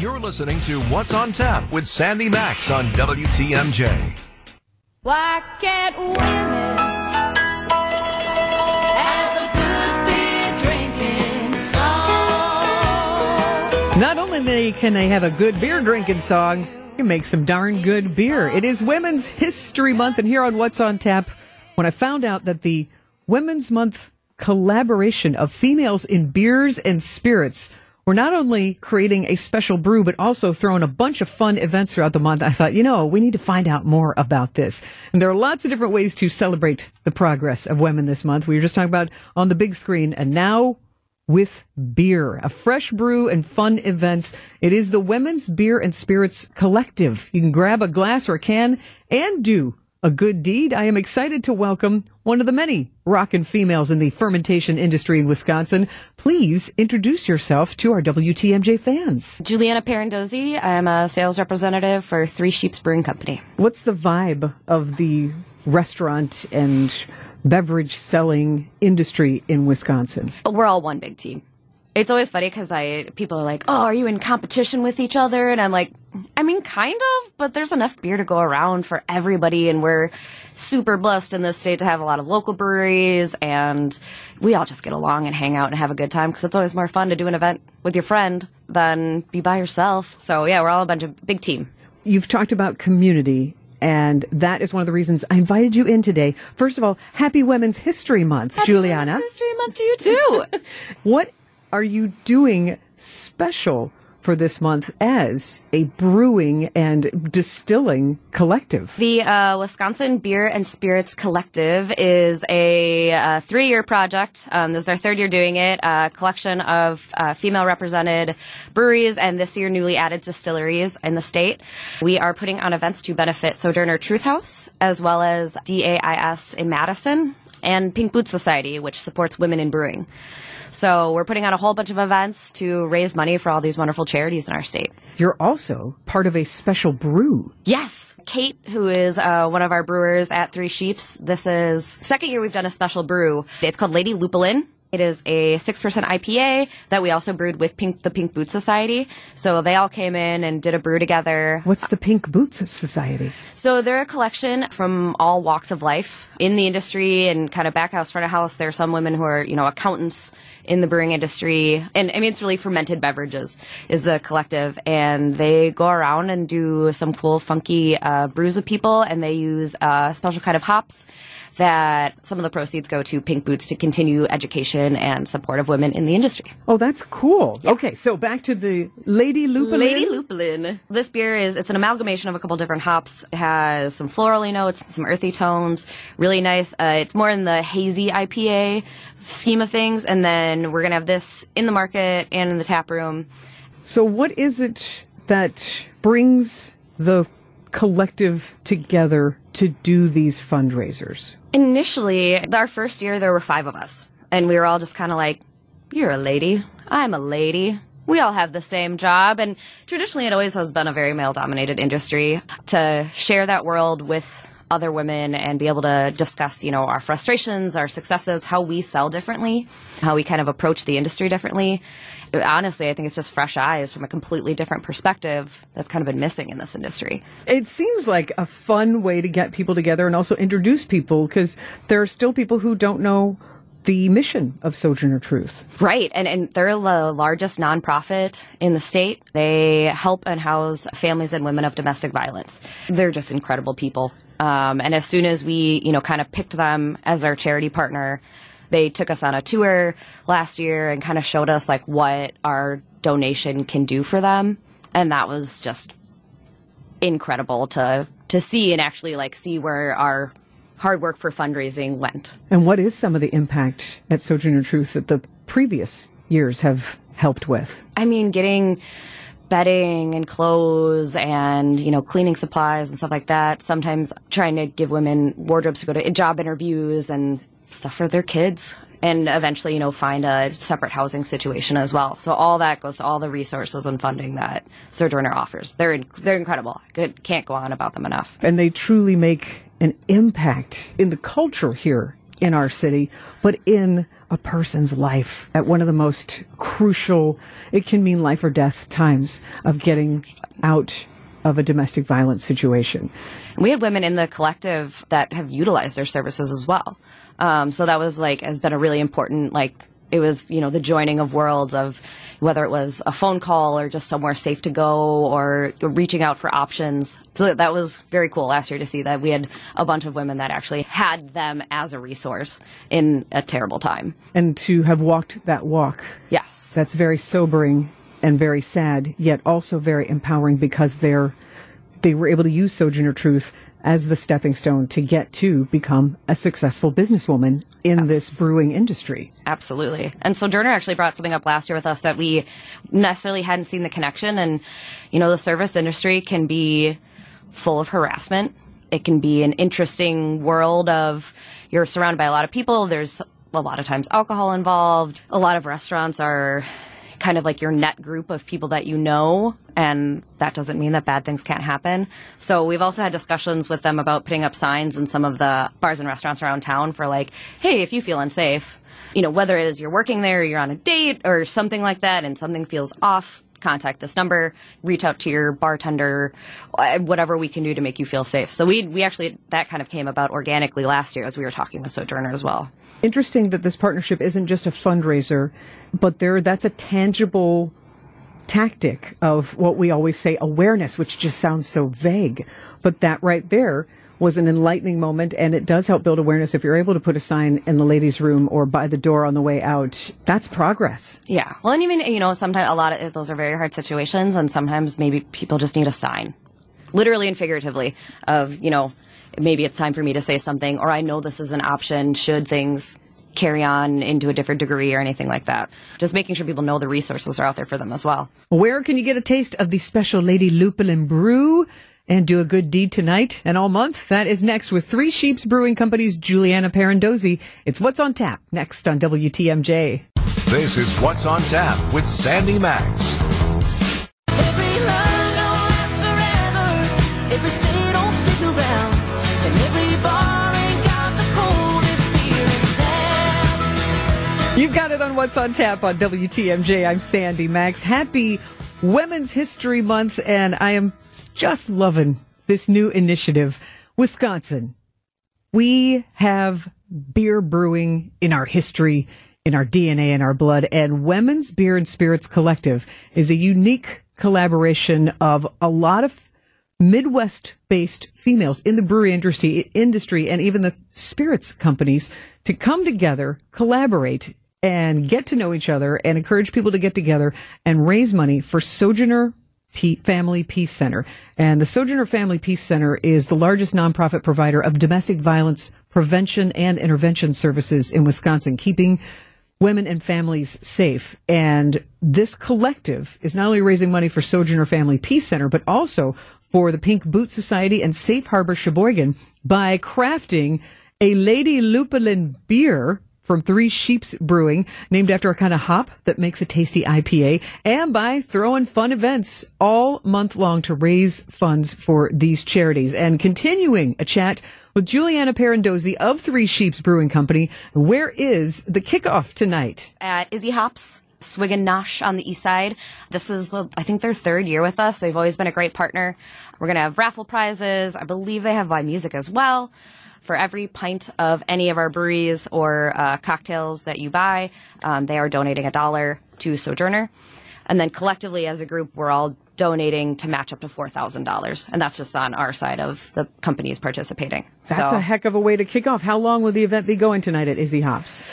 You're listening to What's on Tap with Sandy Max on WTMJ. Why can't women have a good beer drinking song? Not only can they have a good beer drinking song, they can make some darn good beer. It is Women's History Month, and here on What's on Tap, when I found out that the Women's Month collaboration of females in beers and spirits we're not only creating a special brew, but also throwing a bunch of fun events throughout the month. I thought, you know, we need to find out more about this. And there are lots of different ways to celebrate the progress of women this month. We were just talking about on the big screen, and now with beer, a fresh brew and fun events. It is the Women's Beer and Spirits Collective. You can grab a glass or a can and do a good deed. I am excited to welcome one of the many rockin' females in the fermentation industry in Wisconsin. Please introduce yourself to our WTMJ fans. Julianna Pierandozzi. I'm a sales representative for Three Sheeps Brewing Company. What's the vibe of the restaurant and beverage selling industry in Wisconsin? We're all one big team. It's always funny because I people are like, "Oh, are you in competition with each other?" And I'm like, "I mean, kind of, but there's enough beer to go around for everybody, and we're super blessed in this state to have a lot of local breweries, and we all just get along and hang out and have a good time because it's always more fun to do an event with your friend than be by yourself. So yeah, we're all a bunch of big team. You've talked about community and that is one of the reasons I invited you in today. First of all, Happy Women's History Month, Happy Julianna. Women's History Month to you too. what are you doing special for this month as a brewing and distilling collective? The uh, Wisconsin Beer and Spirits Collective is a uh, three year project. Um, this is our third year doing it. A collection of uh, female represented breweries and this year newly added distilleries in the state. We are putting on events to benefit Sojourner Truth House as well as DAIS in Madison and Pink Boots Society, which supports women in brewing. So we're putting on a whole bunch of events to raise money for all these wonderful charities in our state. You're also part of a special brew. Yes. Kate, who is uh, one of our brewers at Three Sheeps, this is second year we've done a special brew. It's called Lady Lupulin. It is a 6% IPA that we also brewed with Pink, the Pink Boots Society. So they all came in and did a brew together. What's the Pink Boots Society? So they're a collection from all walks of life in the industry and kind of back house, front of house. There are some women who are, you know, accountants in the brewing industry. And I mean, it's really fermented beverages is the collective. And they go around and do some cool, funky uh, brews with people. And they use a special kind of hops that some of the proceeds go to Pink Boots to continue education and support of women in the industry. Oh, that's cool. Okay, so back to the Lady Lupulin. Lady Lupulin. This beer is it's an amalgamation of a couple different hops. It has some florally notes, some earthy tones. Really nice. Uh, it's more in the hazy IPA scheme of things, and then we're gonna have this in the market and in the tap room. So, what is it that brings the collective together to do these fundraisers? Initially, our first year, there were five of us, and we were all just kind of like, "You're a lady. I'm a lady." We all have the same job, and traditionally, it always has been a very male-dominated industry. To share that world with other women and be able to discuss, you know, our frustrations, our successes, how we sell differently, how we kind of approach the industry differently. Honestly, I think it's just fresh eyes from a completely different perspective that's kind of been missing in this industry. It seems like a fun way to get people together and also introduce people because there are still people who don't know the mission of Sojourner Truth. Right. And, and they're the largest nonprofit in the state. They help and house families and women of domestic violence. They're just incredible people. Um, and as soon as we, you know, kind of picked them as our charity partner, they took us on a tour last year and kind of showed us like what our donation can do for them. And that was just incredible to, to see and actually like see where our hard work for fundraising went. And what is some of the impact at Sojourner Truth that the previous years have helped with? I mean, getting bedding and clothes and you know cleaning supplies and stuff like that. Sometimes trying to give women wardrobes to go to job interviews and stuff for their kids. And eventually you know find a separate housing situation as well. So all that goes to all the resources and funding that sojourner offers. They're they're incredible. Good, can't go on about them enough. And they truly make an impact in the culture here in our city but in a person's life at one of the most crucial, it can mean life or death times of getting out of a domestic violence situation. We had women in the collective that have utilized their services as well. Um, so that was like has been a really important like it was you know the joining of worlds of whether it was a phone call or just somewhere safe to go or reaching out for options. So that was very cool last year to see that we had a bunch of women that actually had them as a resource in a terrible time. And to have walked that walk, Yes. that's very sobering and very sad, yet also very empowering because they're they were able to use Sojourner Truth as the stepping stone to get to become a successful businesswoman in this brewing industry. Absolutely. And so Sojourner actually brought something up last year with us that we necessarily hadn't seen the connection. And, you know, the service industry can be full of harassment. It can be an interesting world of you're surrounded by a lot of people. There's a lot of times alcohol involved. A lot of restaurants are kind of like your net group of people that you know, and that doesn't mean that bad things can't happen. So we've also had discussions with them about putting up signs in some of the bars and restaurants around town for like, hey, if you feel unsafe, you know, whether it is you're working there, or you're on a date, or something like that, and something feels off, contact this number, reach out to your bartender, uh, whatever we can do to make you feel safe. So we we actually that kind of came about organically last year as we were talking with Sojourner as well. Interesting that this partnership isn't just a fundraiser, but there that's a tangible tactic of what we always say awareness, which just sounds so vague. But that right there was an enlightening moment and it does help build awareness if you're able to put a sign in the ladies' room or by the door on the way out. That's progress. Yeah. Well, and even, you know, sometimes a lot of those are very hard situations, and sometimes maybe people just need a sign, literally and figuratively, of, you know, maybe it's time for me to say something, or I know this is an option should things carry on into a different degree or anything like that. Just making sure people know the resources are out there for them as well. Where can you get a taste of the special Lady Lupulin brew and do a good deed tonight and all month? That is next with Three Sheeps Brewing Company's Julianna Pierandozzi. It's What's on Tap next on WTMJ. This is What's on Tap with Sandy Max. Every love don't last forever. Every stay don't stick around. And every bar ain't got the coldest beer in town. You've got it on What's on Tap on WTMJ. I'm Sandy Max. Happy Women's History Month, and I am just loving this new initiative. Wisconsin, we have beer brewing in our history, in our DNA, in our blood, and Women's Beer and Spirits Collective is a unique collaboration of a lot of Midwest based females in the brewery industry, industry and even the spirits companies to come together, collaborate and get to know each other and encourage people to get together and raise money for Sojourner Family Peace Center. And the Sojourner Family Peace Center is the largest nonprofit provider of domestic violence prevention and intervention services in Wisconsin, keeping women and families safe. And this collective is not only raising money for Sojourner Family Peace Center, but also for the Pink Boot Society and Safe Harbor Sheboygan by crafting a Lady Lupulin beer from Three Sheeps Brewing, named after a kind of hop that makes a tasty IPA, and by throwing fun events all month long to raise funds for these charities. And continuing a chat with Julianna Pierandozzi of Three Sheeps Brewing Company. Where is the kickoff tonight? at Izzy Hops. Swig and Nosh on the east side. This is, I think, their third year with us. They've always been a great partner. We're going to have raffle prizes. I believe they have live music as well. For every pint of any of our breweries or uh, cocktails that you buy, um, they are donating a dollar to Sojourner. And then collectively as a group, we're all donating to match up to $4,000. And that's just on our side of the companies participating. That's so, a heck of a way to kick off. How long will the event be going tonight at Izzy Hops?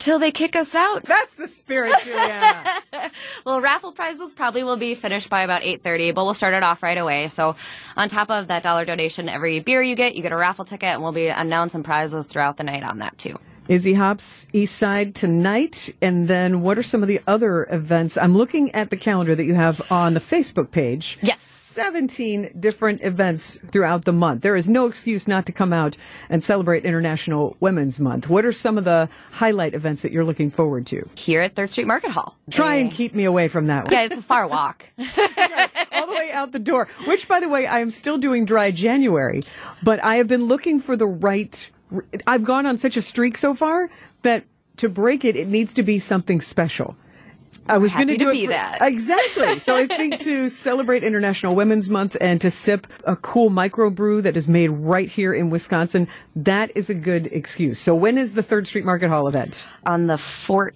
Till they kick us out. That's the spirit, Julianna. Well, raffle prizes probably will be finished by about 8:30, but we'll start it off right away. So, on top of that dollar donation, every beer you get, you get a raffle ticket, and we'll be announcing prizes throughout the night on that too. Izzy Hops East Side tonight. And then what are some of the other events? I'm looking at the calendar that you have on the Facebook page. Yes. 17 different events throughout the month. There is no excuse not to come out and celebrate International Women's Month. What are some of the highlight events that you're looking forward to? Here at Third Street Market Hall. Try and keep me away from that one. Yeah, it's a far walk. all the way out the door. Which, by the way, I am still doing dry January, but I have been looking for the right. I've gone on such a streak so far that to break it, it needs to be something special. I was going to do be for- that. Exactly. So I think to celebrate International Women's Month and to sip a cool microbrew that is made right here in Wisconsin, that is a good excuse. So when is the Third Street Market Hall event? On the 14th,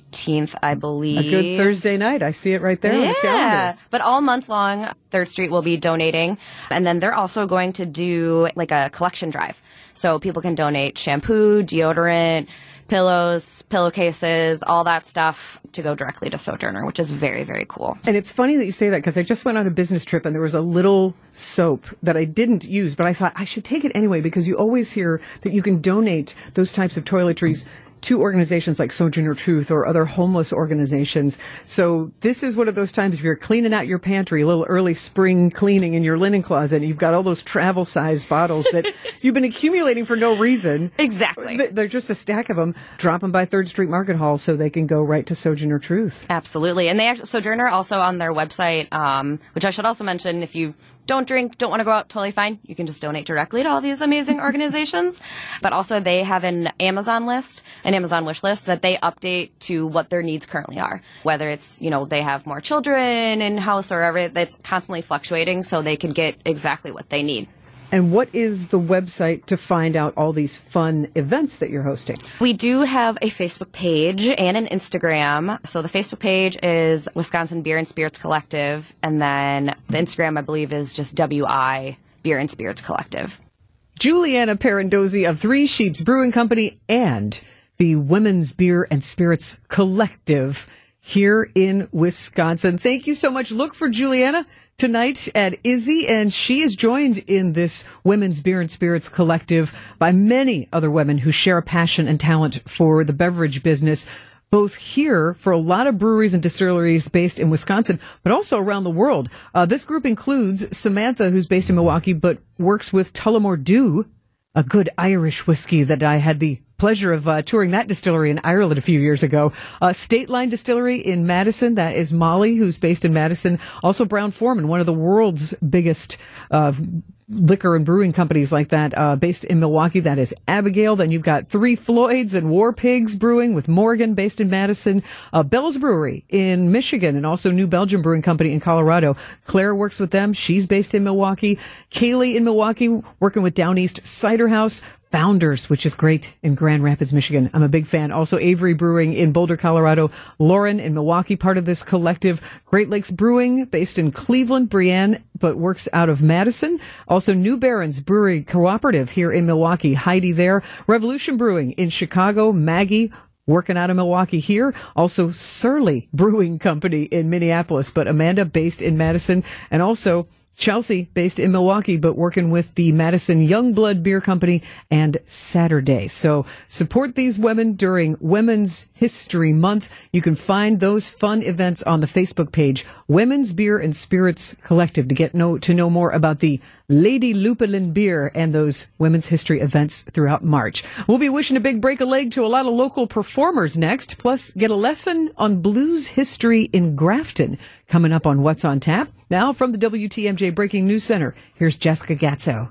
I believe. A good Thursday night. I see it right there on the Yeah, calendar. but all month long, Third Street will be donating, and then they're also going to do like a collection drive, so people can donate shampoo, deodorant, pillows, pillowcases, all that stuff to go directly to Sojourner, which is very very cool. And it's funny that you say that because I just went on a business trip and there was a little soap that I didn't use, but I thought I should take it anyway because you always hear that you can donate those types of toiletries to organizations like Sojourner Truth or other homeless organizations. So this is one of those times if you're cleaning out your pantry, a little early spring cleaning in your linen closet, and you've got all those travel sized bottles that you've been accumulating for no reason. Exactly. They're just a stack of them. Drop them by Third Street Market Hall so they can go right to Sojourner Truth. Absolutely. And they actually, Sojourner also on their website, um, which I should also mention if you don't drink, don't want to go out, totally fine. You can just donate directly to all these amazing organizations. But also they have an Amazon list, an Amazon wish list that they update to what their needs currently are. Whether it's, you know, they have more children in house or whatever, that's constantly fluctuating so they can get exactly what they need. And what is the website to find out all these fun events that you're hosting? We do have a Facebook page and an Instagram. So the Facebook page is Wisconsin Beer and Spirits Collective, and then the Instagram, I believe, is just WI Beer and Spirits Collective. Julianna Pierandozzi of Three Sheeps Brewing Company and the Women's Beer and Spirits Collective here in Wisconsin. Thank you so much. Look for Julianna tonight at Izzy, and she is joined in this Women's Beer and Spirits Collective by many other women who share a passion and talent for the beverage business both here for a lot of breweries and distilleries based in Wisconsin, but also around the world. Uh, this group includes Samantha, who's based in Milwaukee, but works with Tullamore Dew, a good Irish whiskey that I had the pleasure of uh, touring that distillery in Ireland a few years ago. Uh, State Line Distillery in Madison, that is Molly, who's based in Madison. Also Brown-Forman, one of the world's biggest uh, liquor and brewing companies like that, uh, based in Milwaukee. That is Abigail. Then you've got Three Floyds and War Pigs Brewing with Morgan, based in Madison. Uh, Bell's Brewery in Michigan, and also New Belgium Brewing Company in Colorado. Claire works with them. She's based in Milwaukee. Kaylee in Milwaukee, working with Down East Cider House. Founders, which is great in Grand Rapids, Michigan. I'm a big fan. Also, Avery Brewing in Boulder, Colorado. Lauren in Milwaukee, part of this collective. Great Lakes Brewing, based in Cleveland. Brienne, but works out of Madison. Also, New Barons Brewery Cooperative here in Milwaukee. Heidi there. Revolution Brewing in Chicago. Maggie working out of Milwaukee here. Also, Surly Brewing Company in Minneapolis, but Amanda based in Madison. And also, Chelsea, based in Milwaukee, but working with the Madison Youngblood Beer Company and Saturday. So support these women during Women's History Month. You can find those fun events on the Facebook page, Women's Beer and Spirits Collective, to get know, to know more about the Lady Lupulin beer and those women's history events throughout March. We'll be wishing a big break a leg to a lot of local performers next, plus get a lesson on blues history in Grafton coming up on What's on Tap. Now from the WTMJ Breaking News Center, here's Jessica Gatzo.